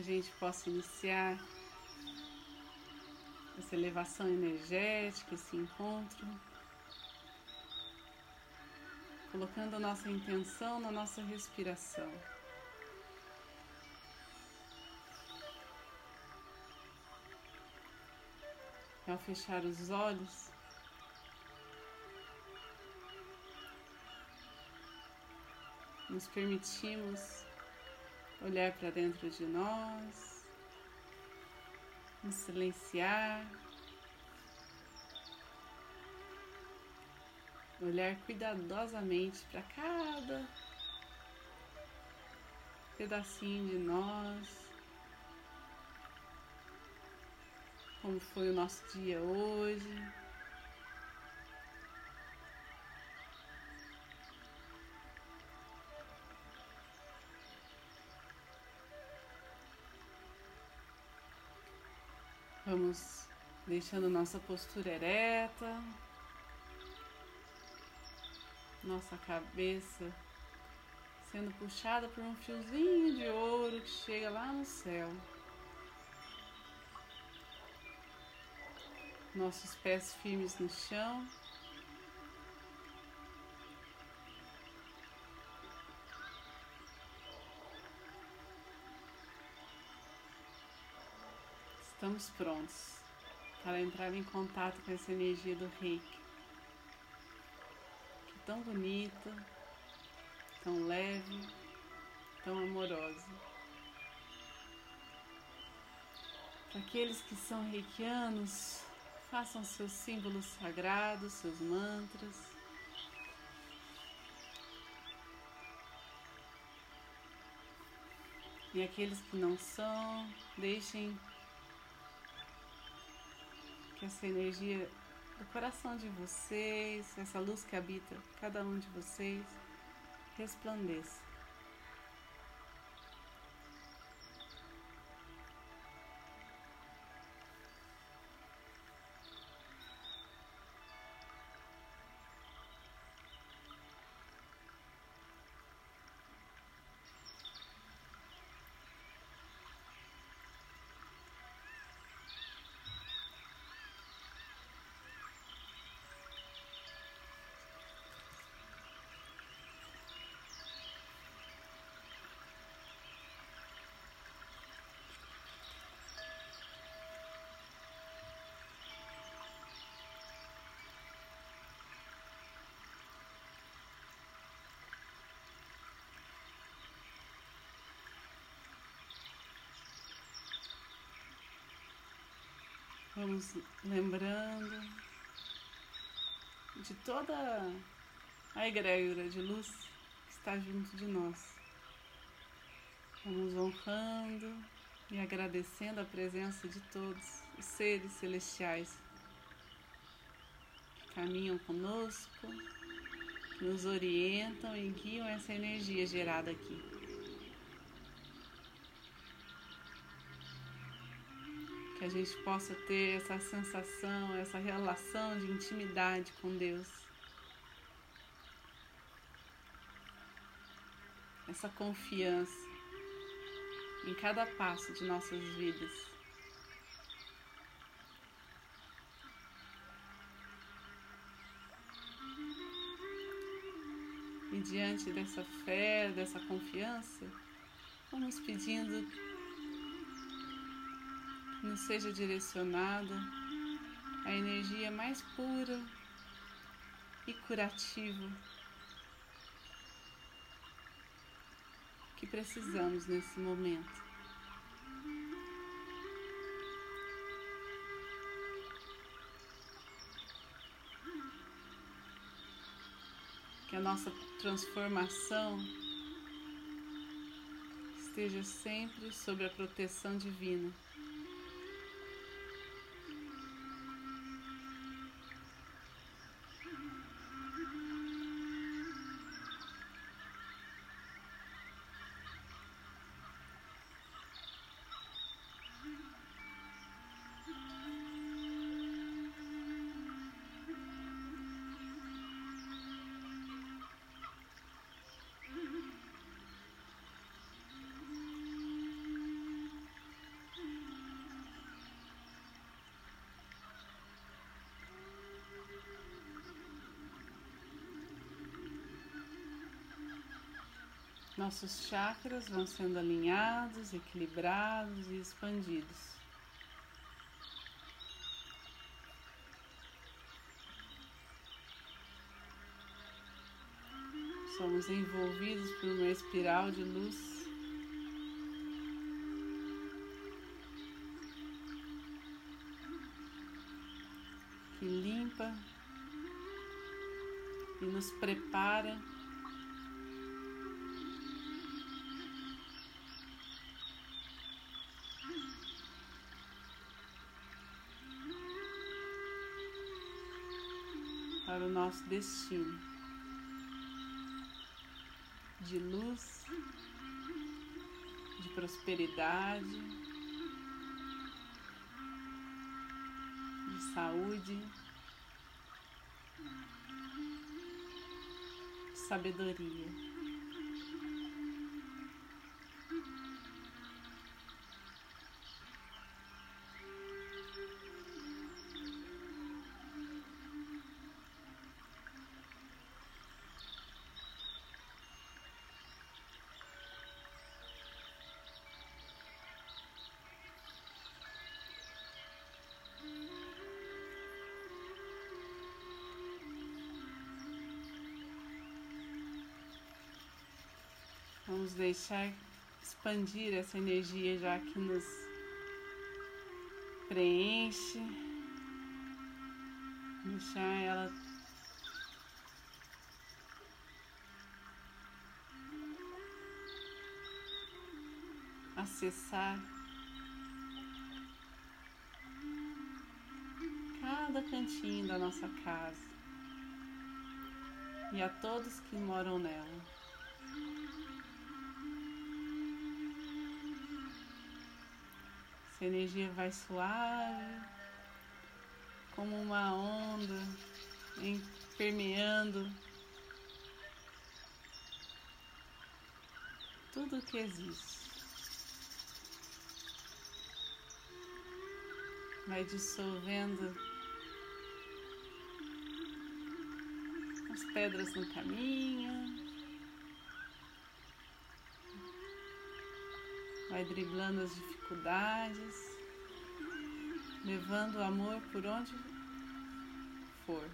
a gente possa iniciar essa elevação energética, esse encontro, colocando a nossa intenção na nossa respiração. Ao fechar os olhos, nos permitimos olhar para dentro de nós nos silenciar, olhar cuidadosamente para cada pedacinho de nós, como foi o nosso dia hoje. Vamos deixando nossa postura ereta, nossa cabeça sendo puxada por um fiozinho de ouro que chega lá no céu. Nossos pés firmes no chão. Estamos prontos para entrar em contato com essa energia do reiki. Que é tão bonita, tão leve, tão amorosa. Para aqueles que são reikianos, façam seus símbolos sagrados, seus mantras. E aqueles que não são, deixem essa energia do coração de vocês, essa luz que habita cada um de vocês, resplandeça. Vamos lembrando de toda a egrégora de luz que está junto de nós. Vamos honrando e agradecendo a presença de todos os seres celestiais que caminham conosco, que nos orientam e guiam essa energia gerada aqui. Que a gente possa ter essa sensação, essa relação de intimidade com Deus. Essa confiança em cada passo de nossas vidas. E diante dessa fé, dessa confiança, vamos pedindo nos seja direcionada a energia mais pura e curativa que precisamos nesse momento. Que a nossa transformação esteja sempre sob a proteção divina. Nossos chakras vão sendo alinhados, equilibrados e expandidos. Somos envolvidos por uma espiral de luz que limpa e nos prepara para o nosso destino de luz, de prosperidade. saúde, sabedoria. Vamos deixar expandir essa energia já que nos preenche, deixar ela acessar cada cantinho da nossa casa e a todos que moram nela. Essa energia vai suave, como uma onda, permeando tudo que existe. Vai dissolvendo as pedras no caminho. Vai driblando as dificuldades, levando o amor por onde for.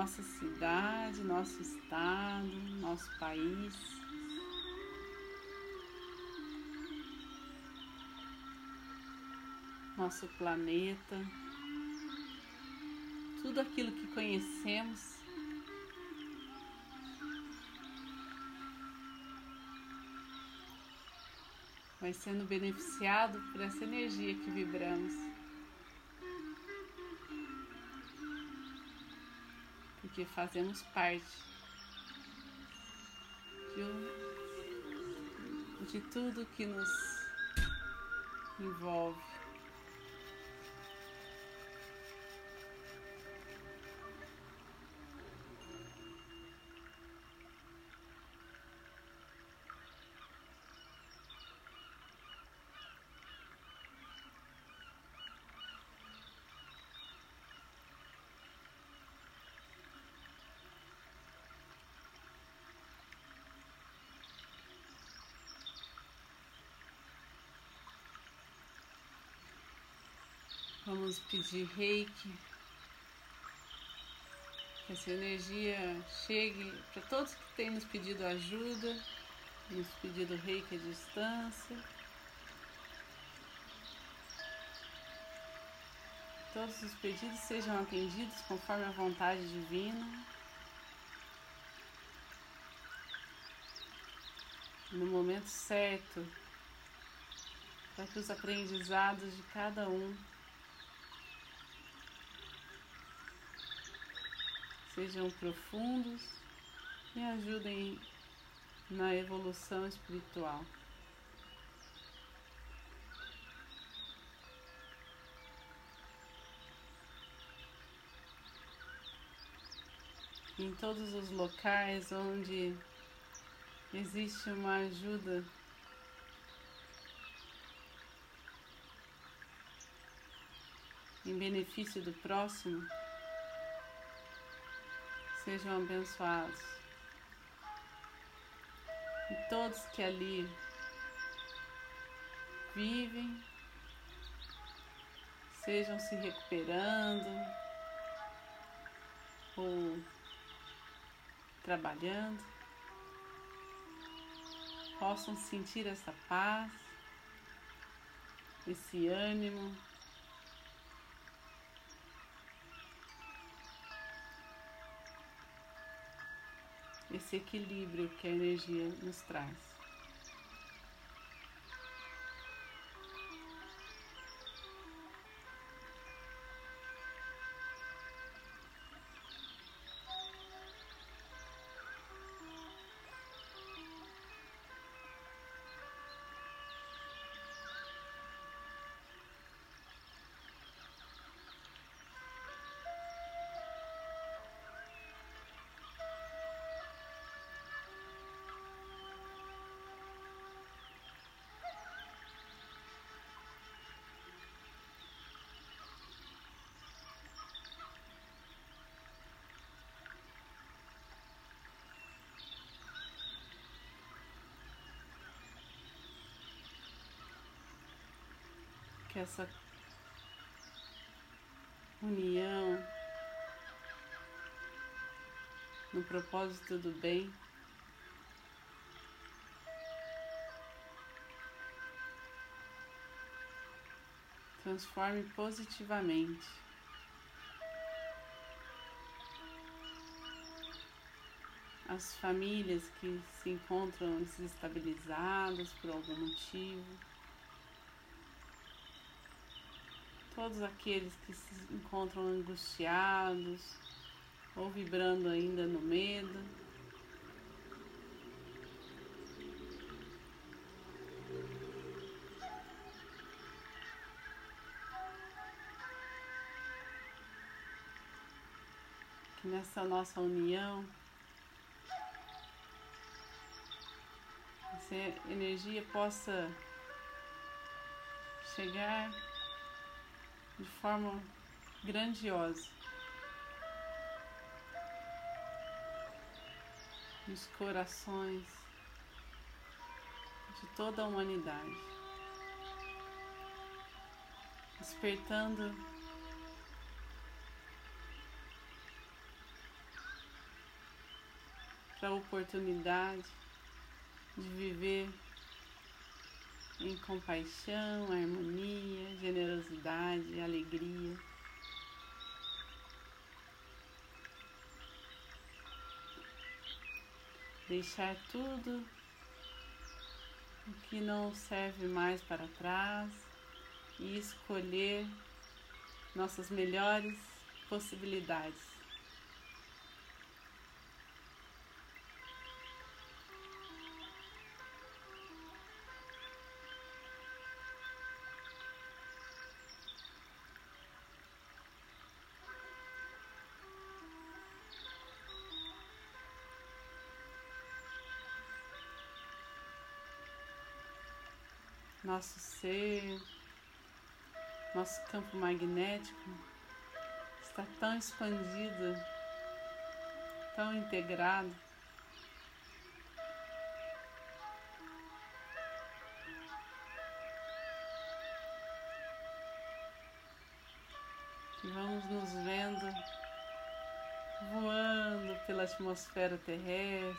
Nossa cidade, nosso estado, nosso país. Nosso planeta, tudo aquilo que conhecemos vai sendo beneficiado por essa energia que vibramos. Porque fazemos parte de, um, de tudo que nos envolve. Vamos pedir reiki. Que essa energia chegue para todos que têm nos pedido ajuda, nos pedido reiki à distância. Todos os pedidos sejam atendidos conforme a vontade divina. No momento certo, para que os aprendizados de cada um sejam profundos e ajudem na evolução espiritual. Em todos os locais onde existe uma ajuda em benefício do próximo, sejam abençoados. E todos que ali vivem, sejam se recuperando ou trabalhando, possam sentir essa paz, esse ânimo. Esse equilíbrio que a energia nos traz. Essa união no propósito do bem transforme positivamente. As famílias que se encontram desestabilizadas por algum motivo. Todos aqueles que se encontram angustiados ou vibrando ainda no medo. Que nessa nossa união, essa energia possa chegar de forma grandiosa. Nos corações de toda a humanidade, despertando para a oportunidade de viver em compaixão, harmonia, generosidade, alegria. Deixar tudo o que não serve mais para trás e escolher nossas melhores possibilidades. Nosso ser, nosso campo magnético está tão expandido, tão integrado. Que vamos nos vendo voando pela atmosfera terrestre,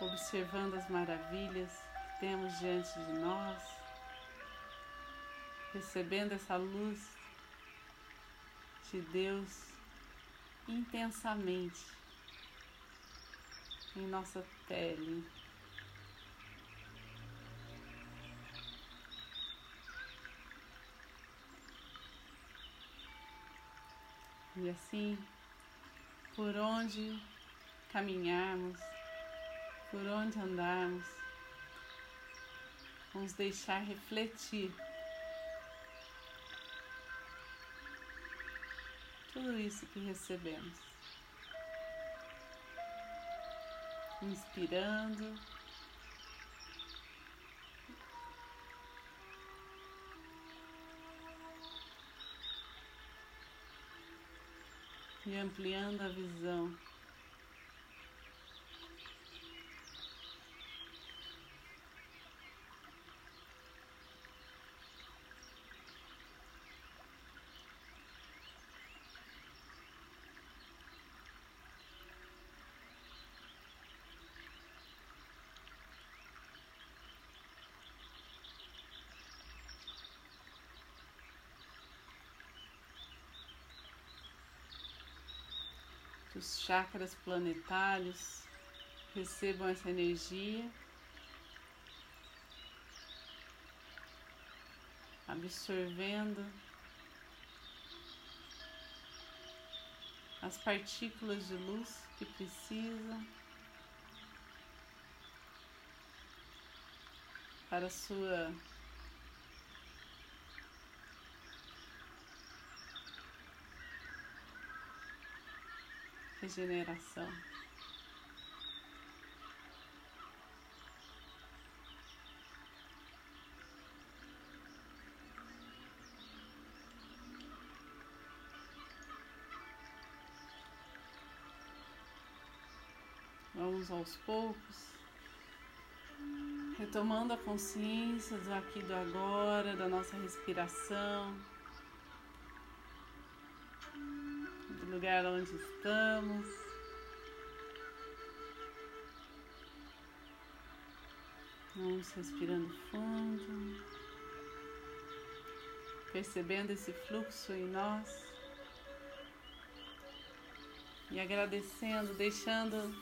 observando as maravilhas temos diante de nós, recebendo essa luz de Deus intensamente em nossa pele. E assim, por onde caminharmos, por onde andarmos, vamos deixar refletir tudo isso que recebemos. Inspirando. E ampliando a visão. Os chakras planetários recebam essa energia, absorvendo as partículas de luz que precisam para sua regeneração. Vamos aos poucos, retomando a consciência do aqui do agora, da nossa respiração. Lugar onde estamos. Vamos respirando fundo, percebendo esse fluxo em nós e agradecendo, deixando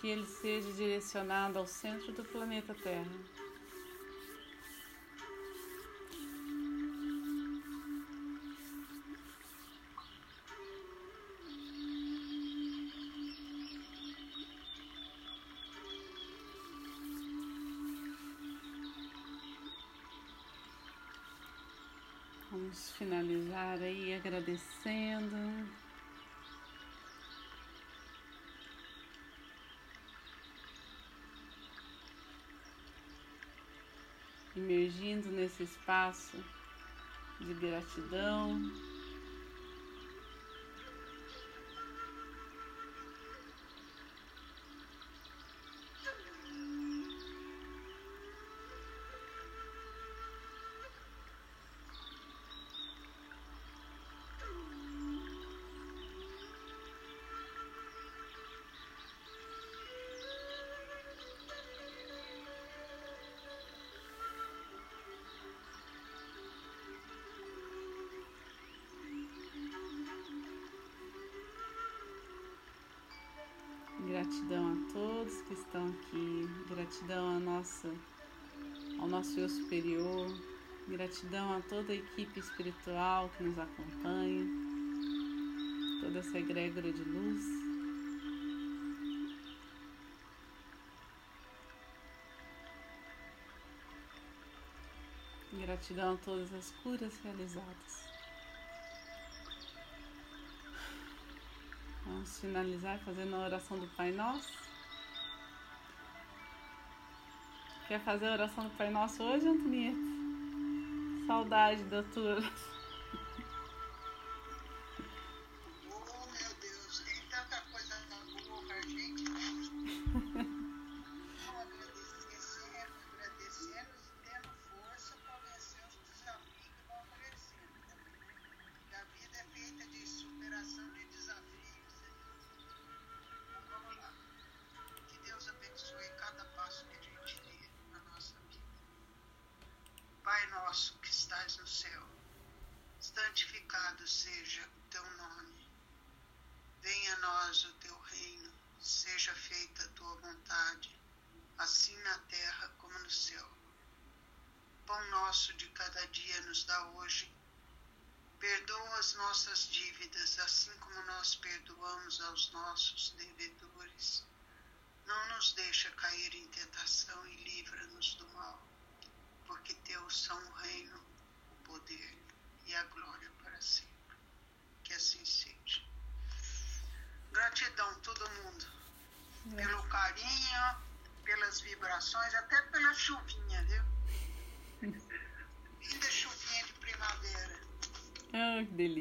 que ele seja direcionado ao centro do planeta Terra. Vamos finalizar aí agradecendo. Emergindo nesse espaço de gratidão. Gratidão a todos que estão aqui, gratidão a nossa, ao nosso eu superior, gratidão a toda a equipe espiritual que nos acompanha, toda essa egrégora de luz. Gratidão a todas as curas realizadas. Vamos finalizar fazendo a oração do Pai Nosso. Quer fazer a oração do Pai Nosso hoje, Antonieta? Saudade, hoje. Perdoa as nossas dívidas, assim como nós perdoamos aos nossos devedores. Não nos deixa cair em tentação e livra-nos do mal, porque teu são o reino, o poder e a glória para sempre. Que assim seja. Gratidão, todo mundo, é. pelo carinho, pelas vibrações, até pela chuvinha, viu? Linda chuva de primavera. Ah, que delícia.